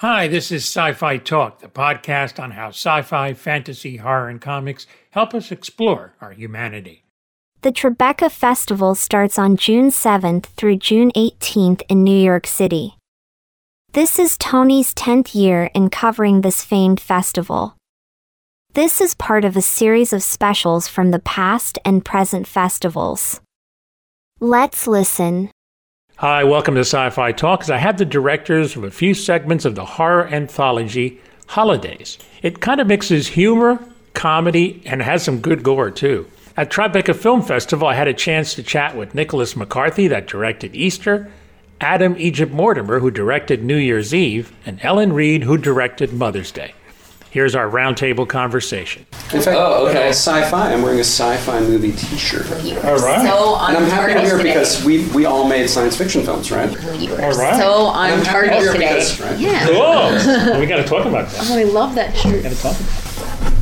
Hi, this is Sci Fi Talk, the podcast on how sci fi, fantasy, horror, and comics help us explore our humanity. The Tribeca Festival starts on June 7th through June 18th in New York City. This is Tony's 10th year in covering this famed festival. This is part of a series of specials from the past and present festivals. Let's listen. Hi, welcome to Sci Fi Talk. I have the directors of a few segments of the horror anthology Holidays. It kind of mixes humor, comedy, and has some good gore too. At Tribeca Film Festival, I had a chance to chat with Nicholas McCarthy, that directed Easter, Adam Egypt Mortimer, who directed New Year's Eve, and Ellen Reed, who directed Mother's Day. Here's our roundtable conversation. In fact, Oh, okay. Uh, sci-fi. I'm wearing a sci-fi movie T-shirt, You are right. so on and I'm happy to target hear today. because we we all made science fiction films, right? you are All right. so on I'm happy to target hear today. because, right? Yeah. Whoa! we got to talk about that. Oh, I love that shirt. Got to talk about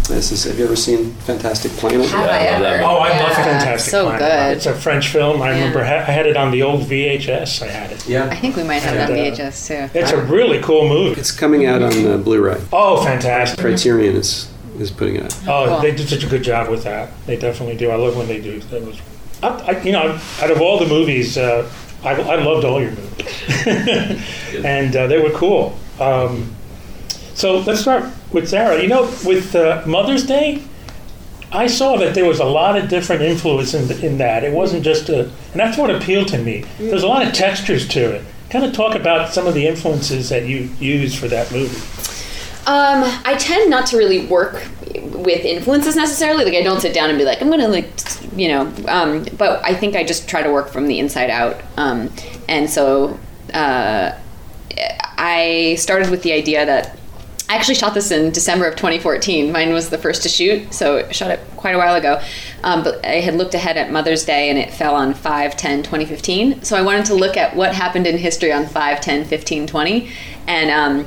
This is. Have you ever seen Fantastic Planet? Have I I ever? Oh, I love Yeah, Fantastic So Planet. good. It's a French film. I remember ha- I had it on the old VHS. I had it. Yeah. I Yeah, think we might have it on And, uh, VHS too. It's a really cool movie. it's coming out on uh, Blu-ray. Oh, fantastic. Criterion is is putting it out. Oh, Cool. they did such a good job with that. They definitely do. I love when they do. That was, I, I, you know, out of all the movies, uh, I, I loved all your movies, and uh, they were cool. Um, so let's start with Sarah. You know, with uh, Mother's Day, I saw that there was a lot of different influence in, in that. It wasn't just a, and that's what appealed to me. There's a lot of textures to it. Kind of talk about some of the influences that you used for that movie. Um, I tend not to really work with influences necessarily. Like I don't sit down and be like, I'm gonna like, you know. Um, but I think I just try to work from the inside out. Um, and so uh, I started with the idea that I actually shot this in December of 2014. Mine was the first to shoot, so I shot it quite a while ago. Um, but I had looked ahead at Mother's Day and it fell on 5 10 2015. So I wanted to look at what happened in history on 5 10 15 20. And um,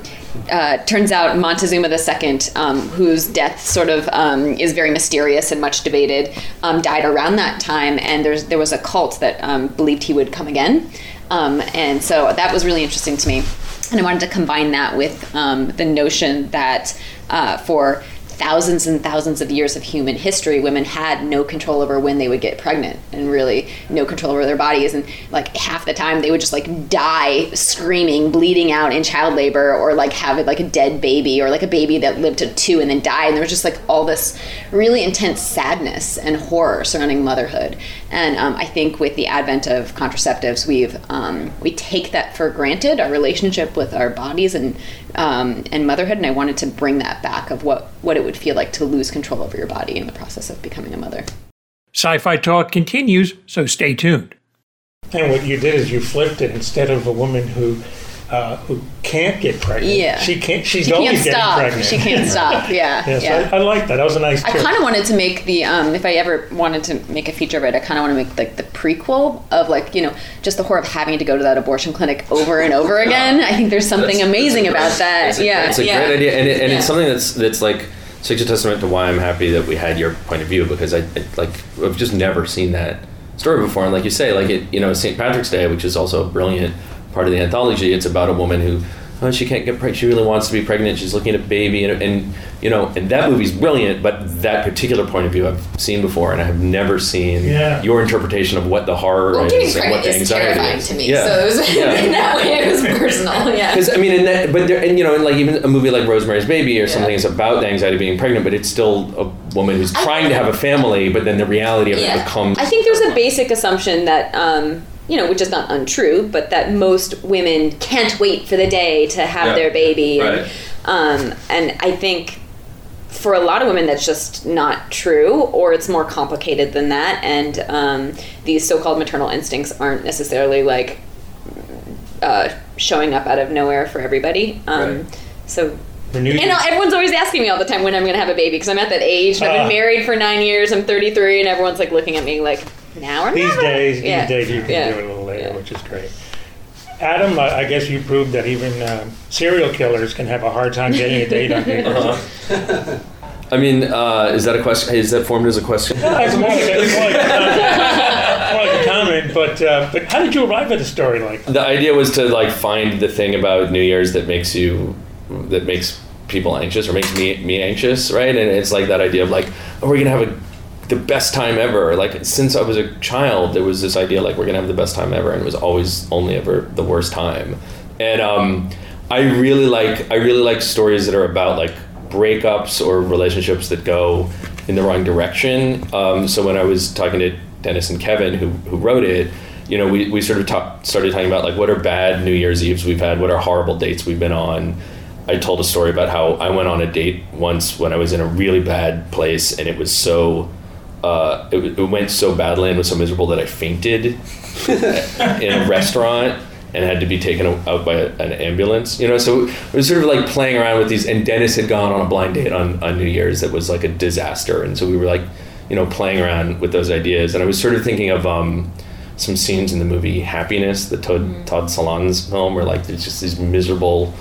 uh, turns out Montezuma II, um, whose death sort of um, is very mysterious and much debated, um, died around that time, and there was a cult that um, believed he would come again, um, and so that was really interesting to me, and I wanted to combine that with um, the notion that uh, for thousands and thousands of years of human history, women had no control over when they would get pregnant and really no control over their bodies. And like half the time they would just like die screaming, bleeding out in child labor or like have like a dead baby or like a baby that lived to two and then died. And there was just like all this really intense sadness and horror surrounding motherhood. And um, I think with the advent of contraceptives, we've um, we take that for granted, our relationship with our bodies and um, and motherhood. And I wanted to bring that back of what what it would feel like to lose control over your body in the process of becoming a mother. Sci Fi Talk continues, so stay tuned. And what you did is you flipped it instead of a woman who uh, who can't get pregnant. Yeah. She can't. She's She always can't getting stop. pregnant. She can't stop. Yeah. Yes, yeah. I, I like that. That was a nice. I kind of wanted to make the um, if I ever wanted to make a feature of it, I kind of want to make like the prequel of like you know just the horror of having to go to that abortion clinic over and over again. I think there's something That's- amazing that's about great- that. It's a, yeah, it's a yeah. great idea, and, it, and Yeah. it's something that's that's like such a testament to why I'm happy that we had your point of view because I, I like I've just never seen that story before, and like you say, like it you know St. Patrick's Day, which is also a brilliant part of the anthology. It's about a woman who. Oh, she can't get pregnant. She really wants to be pregnant. She's looking at a baby, and, and you know, and that movie's brilliant. But that particular point of view, I've seen before, and I have never seen Yeah. your interpretation of what the horror Well, is and what the anxiety is. to me. Yeah. So it was, Yeah. in that way, it was personal. Yeah. Because I mean, in that, but there, and you know, in like even a movie like Rosemary's Baby or something is about the anxiety of being pregnant, but it's still a woman who's trying to have a family, but then the reality of it becomes. I think there's a basic assumption that, um, you know, which is not untrue, but that most women can't wait for the day to have Yeah. their baby. Right. And, um, and I think for a lot of women, that's just not true, or it's more complicated than that. And um, these so called maternal instincts aren't necessarily like uh, showing up out of nowhere for everybody. Um, Right. So Renew you know, everyone's always asking me all the time when I'm going to have a baby because I'm at that age. and I've Ah. been married for nine years. I'm 33, and everyone's like looking at me like, now or these never. days, Yeah. these days you can Yeah. do it a little later, Yeah. which is great. Adam, I, I guess you proved that even um, serial killers can have a hard time getting a date on people. Uh-huh. I mean, uh, is that a question? Is that formed as a question? It's more like a, it's more like a comment, more like a comment, but uh, but how did you arrive at a story like that? The idea was to like find the thing about New Year's that makes you that makes people anxious or makes me me anxious, right? And it's like that idea of like, oh, we're gonna have a the best time ever. Like since I was a child, there was this idea like we're gonna have the best time ever, and it was always only ever the worst time. And um, I really like I really like stories that are about like breakups or relationships that go in the wrong direction. Um, so when I was talking to Dennis and Kevin, who who wrote it, you know, we, we sort of talk, started talking about like what are bad New Year's Eves we've had, what are horrible dates we've been on. I told a story about how I went on a date once when I was in a really bad place, and it was so uh, it, it went so badly and was so miserable that I fainted in a restaurant and had to be taken out by a, an ambulance. You know, so it was sort of like playing around with these. And Dennis had gone on a blind date on, on New Year's that was like a disaster, and so we were like, you know, playing around with those ideas. And I was sort of thinking of um, some scenes in the movie Happiness, the Todd, mm-hmm. Todd Solondz film, where like there's just these miserable,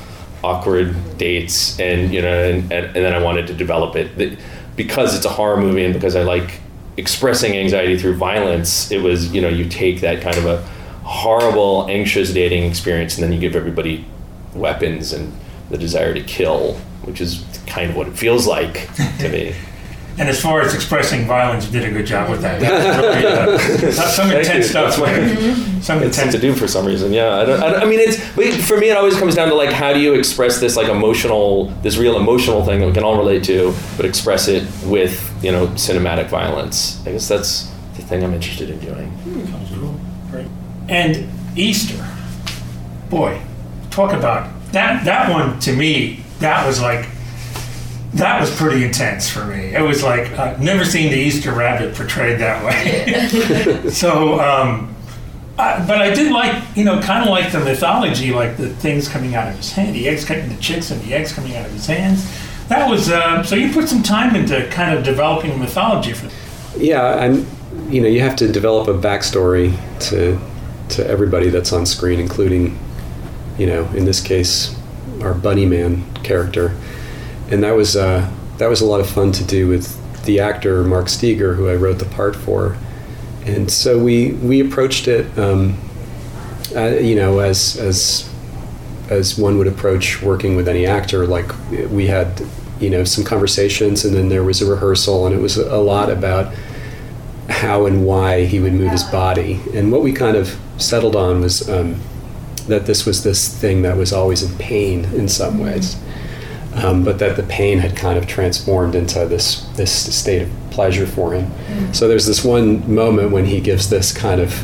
awkward dates, and you know, and, and, and then I wanted to develop it because it's a horror movie and because I like expressing anxiety through violence. It was you know you take that kind of a horrible, anxious dating experience, and then you give everybody weapons and the desire to kill, which is kind of what it feels like to me. And as far as expressing violence, you did a good job with that. that really, uh, some intense stuff. Some intense to do for some reason. Yeah, I, don't, I, don't, I mean, it's for me. It always comes down to like, how do you express this like emotional, this real emotional thing that we can all relate to, but express it with you know cinematic violence. I guess that's the thing I'm interested in doing. And Easter, boy, talk about that. That one to me, that was like that was pretty intense for me. It was like I've never seen the Easter rabbit portrayed that way. so, um, I, but I did like, you know, kind of like the mythology, like the things coming out of his hand, the eggs, coming, the chicks and the eggs coming out of his hands. That was uh, so. You put some time into kind of developing mythology for. Yeah, and you know, you have to develop a backstory to to everybody that's on screen, including, you know, in this case, our bunny man character and that was uh, that was a lot of fun to do with the actor Mark Steger, who I wrote the part for. And so we we approached it, um, uh, you know, as as as one would approach working with any actor. Like we had, you know, some conversations, and then there was a rehearsal, and it was a lot about how and why he would move his body. And what we kind of settled on was um, that this was this thing that was always in pain in some ways um, but that the pain had kind of transformed into this this state of pleasure for him. Mm-hmm. So there's this one moment when he gives this kind of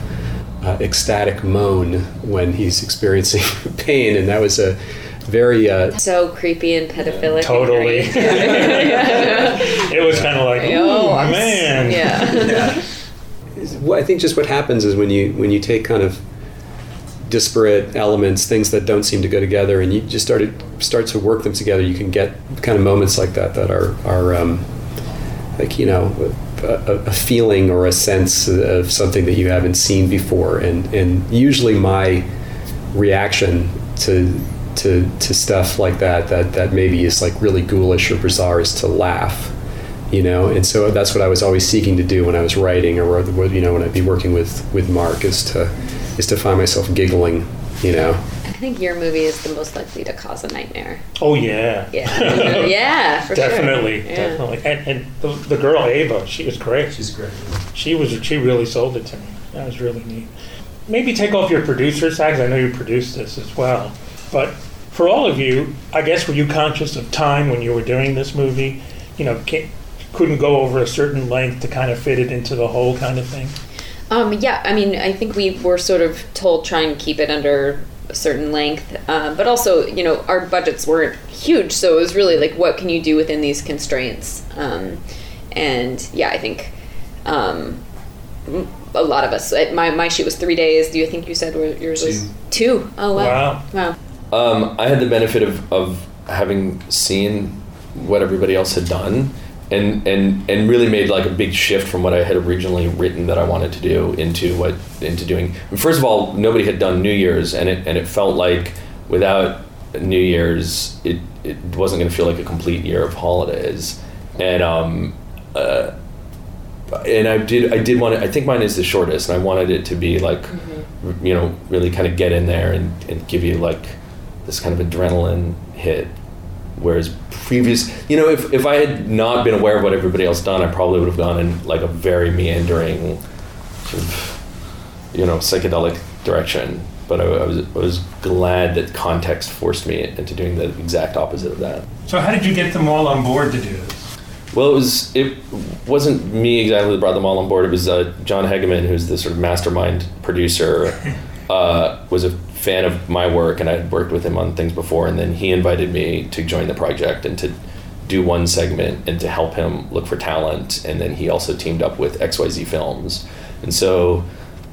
uh, ecstatic moan when he's experiencing pain, and that was a very uh, so creepy and pedophilic. Totally. it was kind of like, oh man. Yeah. yeah. Well, I think just what happens is when you when you take kind of disparate elements, things that don't seem to go together, and you just started start to work them together, you can get kind of moments like that that are are um, like you know a, a, feeling or a sense of something that you haven't seen before, and and usually my reaction to to to stuff like that that that maybe is like really ghoulish or bizarre is to laugh you know? And so that's what i was always seeking to do when i was writing or you know when i'd be working with with mark is to is to find myself giggling, you know. I think your movie is the most likely to cause a nightmare. Oh yeah. Yeah. yeah. definitely, sure. definitely. And, and the, the, girl Ava, she was great. She's great. She was. She really sold it to me. That was really neat. Maybe take off your producer tags. I know you produced this as well, but for all of you, I guess were you conscious of time when you were doing this movie? You know, couldn't go over a certain length to kind of fit it into the whole kind of thing. Um, yeah, I mean, I think we were sort of told try and keep it under a certain length, uh, but also, you know, our budgets weren't huge, so it was really like, what can you do within these constraints? Um, and yeah, I think um, a lot of us. My my shoot was three days. Do you think you said yours two. was two? Oh wow, wow. wow. Um, I had the benefit of of having seen what everybody else had done and and and really made like a big shift from what I had originally written that I wanted to do into what into doing. First of all, nobody had done New Year's, and it and it felt like without New Year's, it it wasn't going to feel like a complete year of holidays, and um. Uh, and I did. I did want. To, I think mine is the shortest, and I wanted it to be like, mm-hmm. you know, really kind of get in there and, and give you like this kind of adrenaline hit Whereas previous, you know, if, if I had not been aware of what everybody else done, I probably would have gone in like a very meandering, sort of, you know, psychedelic direction. But I, I was I was glad that context forced me into doing the exact opposite of that. So how did you get them all on board to do this? Well, it was it wasn't me exactly that brought them all on board. It was uh, John Hegeman, who's the sort of mastermind producer, uh, was a fan of my work, and I had worked with him on things before. And then he invited me to join the project and to do one segment and to help him look for talent. And then he also teamed up with XYZ Films, and so.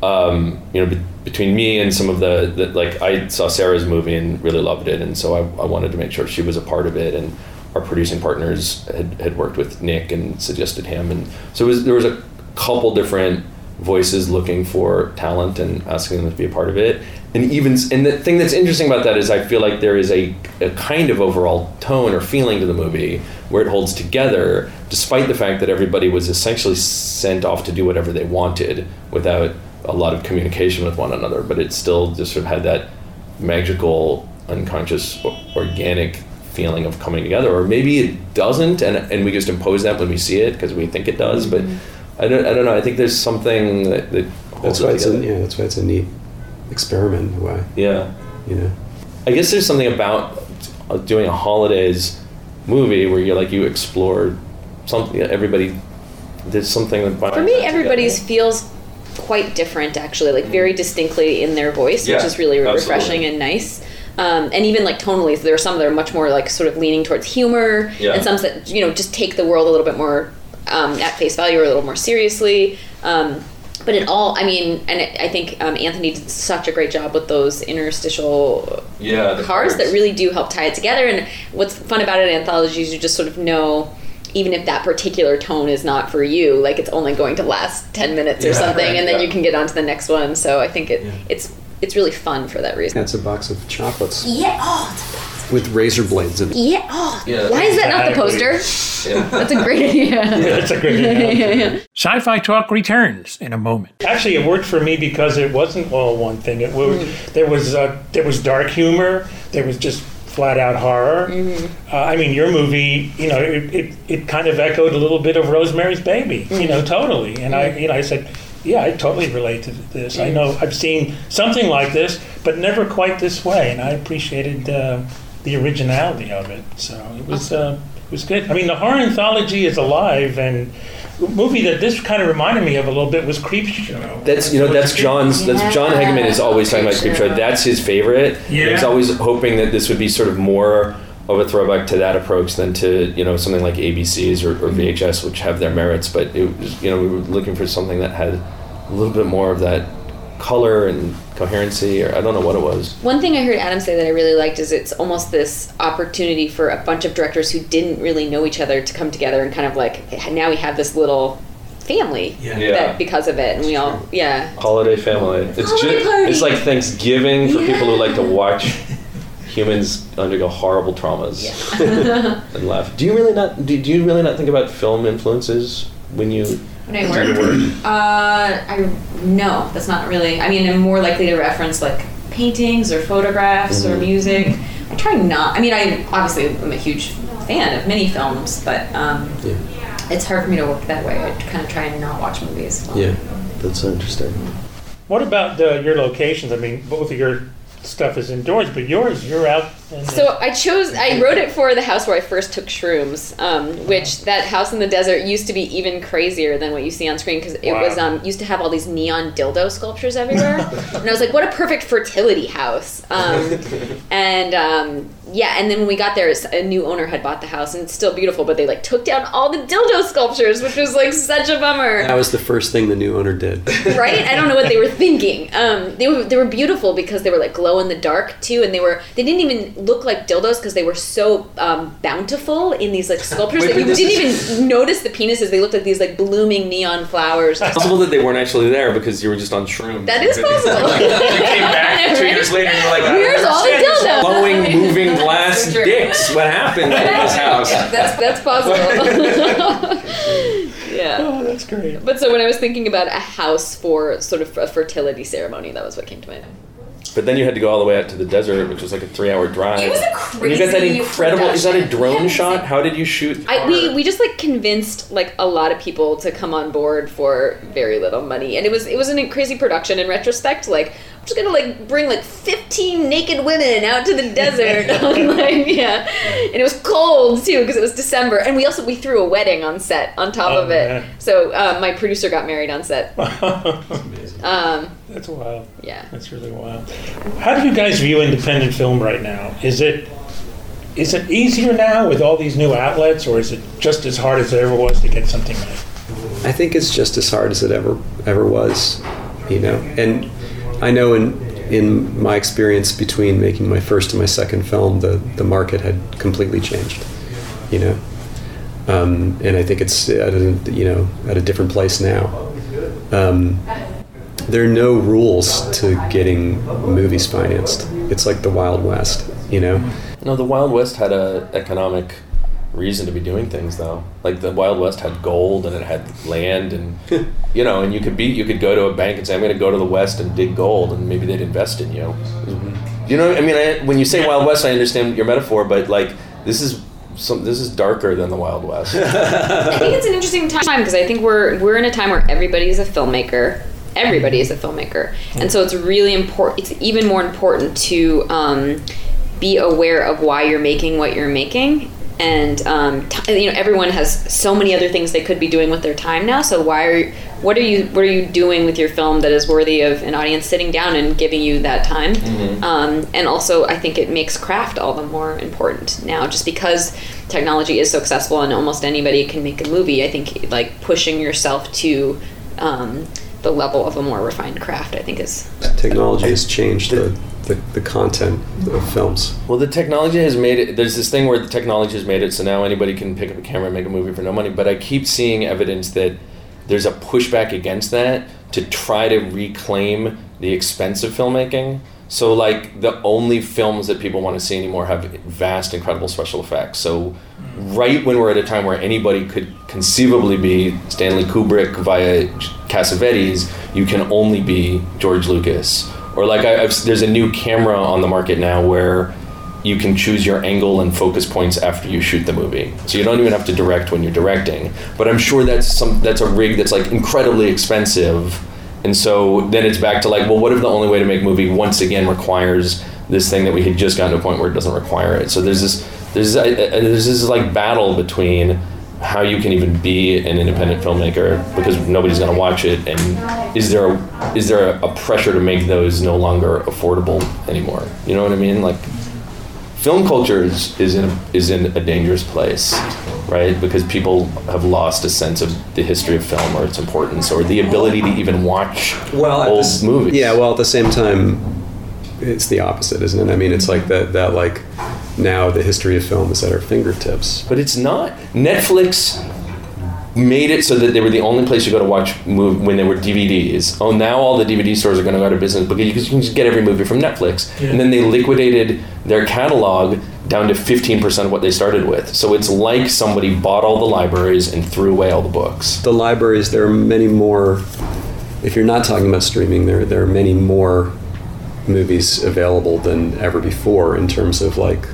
Um, you know, be- between me and some of the, the, like, I saw Sarah's movie and really loved it, and so I, I wanted to make sure she was a part of it, and our producing partners had, had worked with Nick and suggested him, and so was, there was a couple different voices looking for talent and asking them to be a part of it. And even and the thing that's interesting about that is I feel like there is a, a kind of overall tone or feeling to the movie where it holds together, despite the fact that everybody was essentially sent off to do whatever they wanted without a lot of communication with one another. But it still just sort of had that magical, unconscious, organic feeling of coming together. Or maybe it doesn't, and and we just impose that when we see it because we think it does. But mm-hmm. I don't I don't know. I think there's something that, that holds That's why it it's a, yeah. That's why it's a neat experiment. in a way, yeah. you know. I guess there's something about uh, doing a holidays movie where you like you explore something. Everybody, there's something that For me, everybody's together. feels quite different, actually, like very distinctly in their voice, Yeah, which is really absolutely. refreshing and nice. Um, and even like tonally, there are some that are much more like sort of leaning towards humor, Yeah. and some that you know just take the world a little bit more um, at face value or a little more seriously. Um, but it all, I mean, and it, I think um, Anthony did such a great job with those interstitial yeah the cars that really do help tie it together. And what's fun about an anthology is you just sort of know, even if that particular tone is not for you, like it's only going to last ten minutes or Yeah, something, right, and then yeah. you can get on to the next one. So I think it it's it's really fun for that reason. That's a box of chocolates Yeah. Oh. With razor blades in it. Yeah. Oh. Yeah. Why is that not the poster? Yeah. That's a great idea. That's a good yeah, analogy. yeah. Sci-fi talk returns in a moment. Actually, it worked for me because it wasn't all one thing. It was there was uh, there was dark humor. There was just flat out horror. Uh, I mean, your movie, you know, it, it, it kind of echoed a little bit of Rosemary's Baby. You know, totally. And I, you know, I said, yeah, I totally relate to this. I know I've seen something like this, but never quite this way. And I appreciated uh, the originality of it. So it was. Uh, it was good. I mean, the horror anthology is alive, and a movie that this kind of reminded me of a little bit was Creepshow. That's you know that's John's. That's John Yeah. Hegeman is always talking about Creepshow. Creepshow. That's his favorite. Yeah. He's always hoping that this would be sort of more of a throwback to that approach than to you know something like ABCs or, or VHS, which have their merits. But it was, you know we were looking for something that had a little bit more of that color and coherency, or I don't know what it was. One thing I heard Adam say that I really liked is it's almost this opportunity for a bunch of directors who didn't really know each other to come together and kind of like now we have this little family Yeah. Yeah. that because of it and we all yeah Holiday family. It's Holiday just party. it's like Thanksgiving for people who like to watch humans undergo horrible traumas and laugh. Do you really not? Do, do you really not think about film influences when you when I do work uh I no that's not really I mean I'm more likely to reference like paintings or photographs or Mhm. music I try not I mean I obviously am a huge fan of many films but um Yeah. it's hard for me to work that way I kind of try and not watch movies Yeah. That's so interesting. What about uh, your locations? I mean, both of your stuff is indoors, but yours, you're out. So I chose. I wrote it for the house where I first took shrooms, um, which that house in the desert used to be even crazier than what you see on screen because it Wow. was um, used to have all these neon dildo sculptures everywhere, and I was like, "What a perfect fertility house!" Um, and um, yeah, and then when we got there, a new owner had bought the house, and it's still beautiful, but they like took down all the dildo sculptures, which was like such a bummer That was the first thing the new owner did. right? I don't know what they were thinking. Um, they were they were beautiful because they were like glow in the dark too, and they were they didn't even look like dildos because they were so um, bountiful in these like sculptures Wait, that you didn't is- even notice the penises. They looked like these like blooming neon flowers. It's possible that they weren't actually there because you were just on shrooms. That is possible. you came back two years later and you're like, I Here's all the dildos. Glowing, moving glass That's dicks. What happened in this house? Yeah, that's that's possible. yeah. oh, that's great. But so when I was thinking about a house for sort of a fertility ceremony, that was what came to mind. but then you had to go all the way out to the desert, which was like a three-hour drive. It was a And you got that crazy incredible. Is that a drone Yes. shot? How did you shoot? I, we, we just like convinced like a lot of people to come on board for very little money and it was it was a crazy production in retrospect like I'm just gonna like bring like 15 naked women out to the desert like yeah and it was cold too because it was December and we also we threw a wedding on set on top Oh, of it man. so uh, my producer got married on set um, That's wild. yeah That's really wild. How do you guys view independent film right now? Is it is it easier now with all these new outlets, or is it just as hard as it ever was to get something made? I think it's just as hard as it ever ever was, you know. And I know in in my experience between making my first and my second film, the the market had completely changed, you know. Um, and I think it's at a, you know at a different place now. Um, there are no rules to getting movies financed. It's like the Wild West, you know. No, the Wild West had a economic reason to be doing things though. Like the Wild West had gold and it had land and you know, and you could be you could go to a bank and say I'm going to go to the West and dig gold and maybe they'd invest in you. You know, I mean, I, when you say Wild West, I understand your metaphor, but like this is some this is darker than the Wild West. I think it's an interesting time because I think we're we're in a time where everybody is a filmmaker. Everybody is a filmmaker, and so it's really important. It's even more important to um, be aware of why you're making what you're making. And um, t- you know, everyone has so many other things they could be doing with their time now. So why are what are you what are you doing with your film that is worthy of an audience sitting down and giving you that time? Um, and also, I think it makes craft all the more important now, just because technology is so accessible and almost anybody can make a movie. I think like pushing yourself to um, the level of a more refined craft, I think is Technology has changed the, the, the content of films. Well, the technology has made it. There's this thing where the technology has made it so now anybody can pick up a camera and make a movie for no money. But I keep seeing evidence that there's a pushback against that to try to reclaim the expense of filmmaking. So, like, the only films that people want to see anymore have vast, incredible special effects. So, right when we're at a time where anybody could conceivably be Stanley Kubrick via Cassavetes, you can only be George Lucas. Or like I, there's a new camera on the market now where you can choose your angle and focus points after you shoot the movie. So you don't even have to direct when you're directing. But I'm sure that's some that's a rig that's like incredibly expensive. And so then it's back to like, well, what if the only way to make movie once again requires this thing that we had just gotten to a point where it doesn't require it. So there's this there's uh, uh, there's this like battle between how you can even be an independent filmmaker because nobody's going to watch it and is there a, is there a, a pressure to make those no longer affordable anymore you know what i mean like film culture is, is in a, is in a dangerous place right because people have lost a sense of the history of film or its importance or the ability to even watch well, old this, movies Yeah, well, at the same time, it's the opposite, isn't it? I mean, it's like that. That like now the history of film is at our fingertips. But it's not. Netflix made it so that they were the only place you go to watch move when there were DVDs. Oh, now all the DVD stores are going to go out of business because you can just get every movie from Netflix. Yeah. And then they liquidated their catalog down to 15% of what they started with. So it's like somebody bought all the libraries and threw away all the books. The libraries. There are many more. If you're not talking about streaming, there there are many more movies available than ever before in terms of like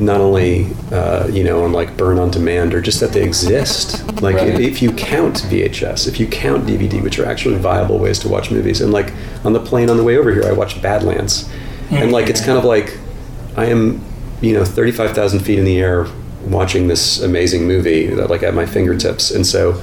not only uh, you know on like burn on demand or just that they exist like Right. if, if you count vhs if you count dvd which are actually viable ways to watch movies and like on the plane on the way over here i watched badlands and like it's kind of like i am you know 35000 feet in the air watching this amazing movie that like at my fingertips and so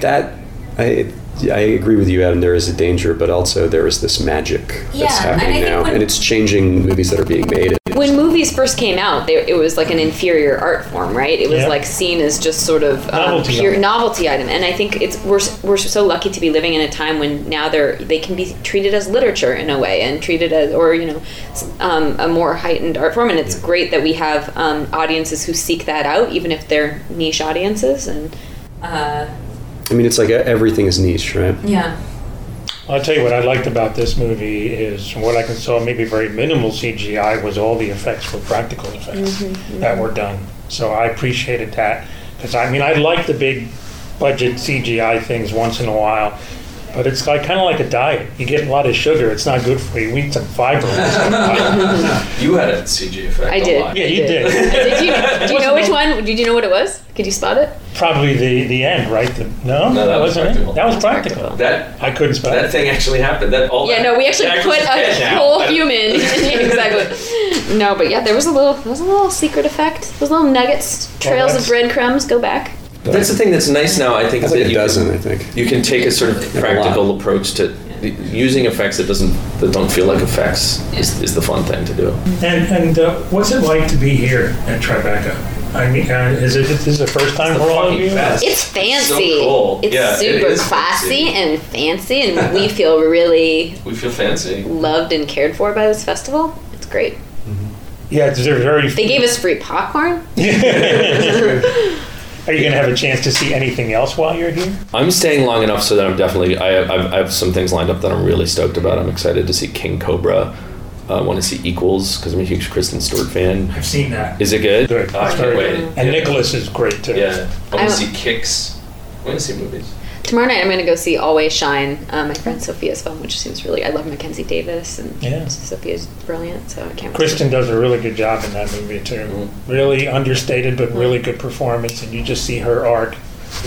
that i I agree with you, Adam. There is a danger, but also there is this magic that's and I happening think now, when- and it's changing movies that are being made. When movies first came out, they, it was like an inferior art form, right? It was Yeah. like seen as just sort of um, Novelty pure item. novelty item, and I think it's we're we're so lucky to be living in a time when now they're they can be treated as literature in a way and treated as or you know um, a more heightened art form, and it's great that we have um, audiences who seek that out, even if they're niche audiences, and uh, I mean, it's like everything is niche, right? yeah. I'll tell you what I liked about this movie is from what I can saw, maybe very minimal CGI was all the effects were practical effects mm-hmm, mm-hmm. that were done. So I appreciated that because I mean I like the big budget CGI things once in a while, but it's like kind of like a diet. You get a lot of sugar; it's not good for you. We need some fiber. You had a CG effect. I a did. lot. Yeah, you did. did you, do you know which one? Did you know what it was? Could you spot it? Probably the the end, right? The, no, No, that was wasn't practical. it. That was practical. practical. That I couldn't spell that it. thing actually happened. That all Yeah, that- no, we actually put a whole I- human. exactly. No, but yeah, there was a little, there was a little secret effect. Those little nuggets, trails of breadcrumbs. Go back. That's the thing that's nice now. I think That's is like that a you dozen, Can, I think. you can take a sort of a practical approach to using effects that doesn't that don't feel like effects is, is the fun thing to do. And and uh, what's it like to be here at Tribeca? I mean, uh, is it this is the first time It's for the all of fucking you? best. It's fancy. so cool. It's Yeah, it super is classy fancy. and fancy, and we feel really We feel fancy. loved and cared for by this festival. It's great. Yeah, they're very. They gave us free popcorn. Are you going to have a chance to see anything else while you're here? I'm staying long enough so that I'm definitely I have, I've- I have some things lined up that I'm really stoked about. I'm excited to see King Cobra. Uh, I want to see Equals because I'm a huge Kristen Stewart fan. I've seen that. Is it good? Good. Oh, I can't wait. And Yeah. Nicholas is great too. Yeah, I want to see Kicks. I want to see movies. Tomorrow night, I'm going to go see Always Shine, uh, my friend Sophia's film, which seems really. I love Mackenzie Davis, and Yeah. Sophia's brilliant. So I can't. wait to- Kristen does a really good job in that movie too. Mm-hmm. Really understated, but really good performance, and you just see her arc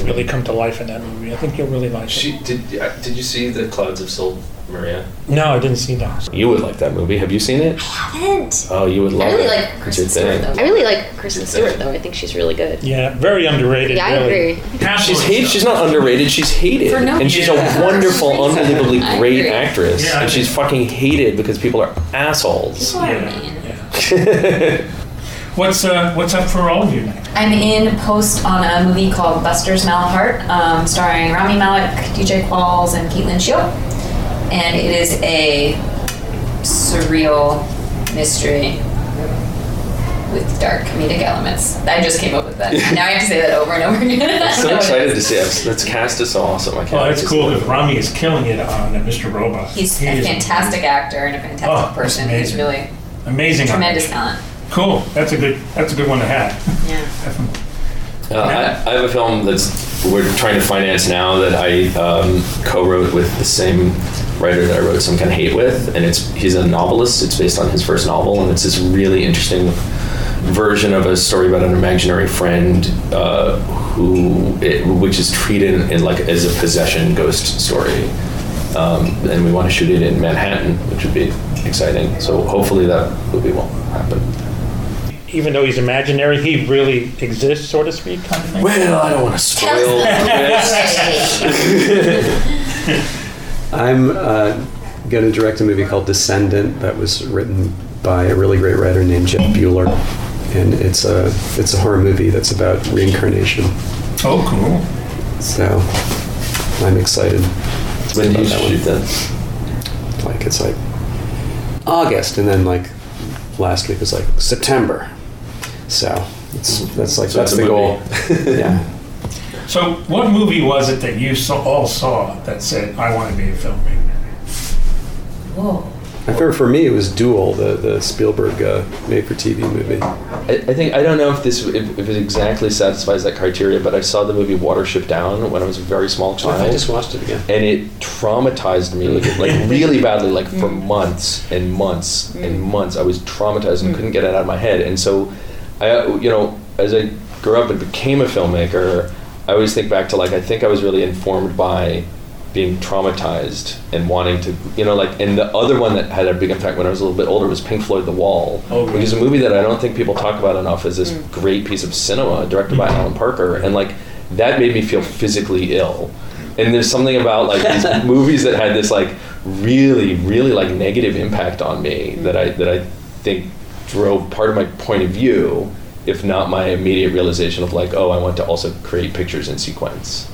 really come to life in that movie. I think you'll really like She it. did. uh, Did you see the Clouds of Sils Maria? No, I didn't see that. You would like that movie. Have you seen it? I haven't. Oh, you would love I really it. like It's Kristen Stewart, thing. though. I really like Kristen It's Stewart, insane. though. I think she's really good. Yeah, very underrated. Yeah, I really. agree. She's of hated. She's not underrated. She's hated, For no and she's reason. a wonderful, unbelievably I great agree. actress. Yeah, I and she's fucking hated because people are assholes. Yeah, yeah. What's uh, what's up for all of you? I'm in post on a movie called Buster's Mal Heart, um, starring Rami Malek, DJ Qualls, and Kate Lyn Sheil. And it is a surreal mystery with dark comedic elements. I just came up with that. Now I have to say that over and over again. I'm so excited to see it. That's cast is so awesome. I can't. Oh, wait that's cool see because. Rami is killing it on uh, Mr. Robot. He's He a is fantastic actor and a fantastic Oh, person. He's really amazing. tremendous it. talent. Cool. That's a good. That's a good one to have. Yeah. Uh, I, I have a film that's we're trying to finance now that I um, co-wrote with the same writer that I wrote Some Kind of Hate with, and it's he's a novelist. It's based on his first novel, and it's this really interesting version of a story about an imaginary friend uh, who, it, which is treated in like as a possession ghost story. Um, and we want to shoot it in Manhattan, which would be exciting. So hopefully that movie will happen. Even though he's imaginary, he really exists, so to speak, kind of. Well, I don't want to spoil this. I'm uh, going to direct a movie called Descendant that was written by a really great writer named Jeff Buhler, and it's a it's a horror movie that's about reincarnation. Oh, cool. So I'm excited. When do you about that one. shoot that? Like it's like August, and then like last week was like September. So it's that's like So that's it's a the goal. yeah. So, what movie was it that you saw, all saw that said, "I want to be a filmmaker"? Whoa. I remember for me it was Duel, the the Spielberg uh, made-for-TV movie. I, I think I don't know if this if, if it exactly satisfies that criteria, but I saw the movie Watership Down when I was a very small child, I just watched it again. and it traumatized me like really badly, like for months and months and months. I was traumatized and couldn't get it out of my head, and so I, uh, you know, as I grew up and became a filmmaker, I always think back to like I think I was really informed by being traumatized and wanting to, you know, like, and the other one that had a big impact when I was a little bit older was Pink Floyd The Wall, Oh, really? which is a movie that I don't think people talk about enough as this great piece of cinema directed by Alan Parker. And like, that made me feel physically ill. And there's something about like these movies that had this like really, really like negative impact on me that I, that I think drove part of my point of view, if not my immediate realization of like, oh, I want to also create pictures in sequence.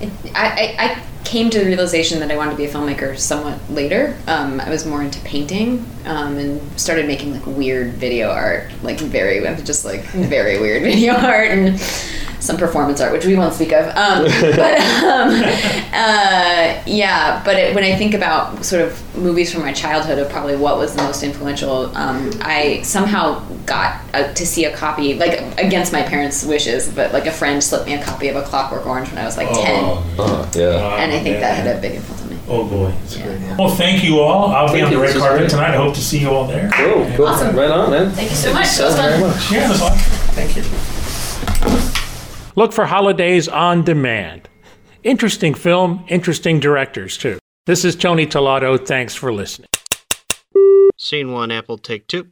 I, I, I came to the realization that I wanted to be a filmmaker somewhat later. Um, I was more into painting um, and started making like weird video art, like very, just like very weird video art and some performance art, which we won't speak of. Um, but um, uh, yeah, but it, when I think about sort of movies from my childhood of probably what was the most influential, um, I somehow got got a, to see a copy, like against my parents' wishes, but like a friend slipped me a copy of A Clockwork Orange when I was like ten, Oh, yeah. and I think that had a big influence on me. Oh boy, it's great. Well, thank you all. I'll be on the red carpet tonight. I hope to see you all there. Cool, cool. Awesome. Right on, man. Thank you so much. So That was fun. much. Yeah, it was fun. Thank you. Look for Holidays on Demand. Interesting film, interesting directors too. This is Tony Tolato. Thanks for listening. Scene one, Apple, take two.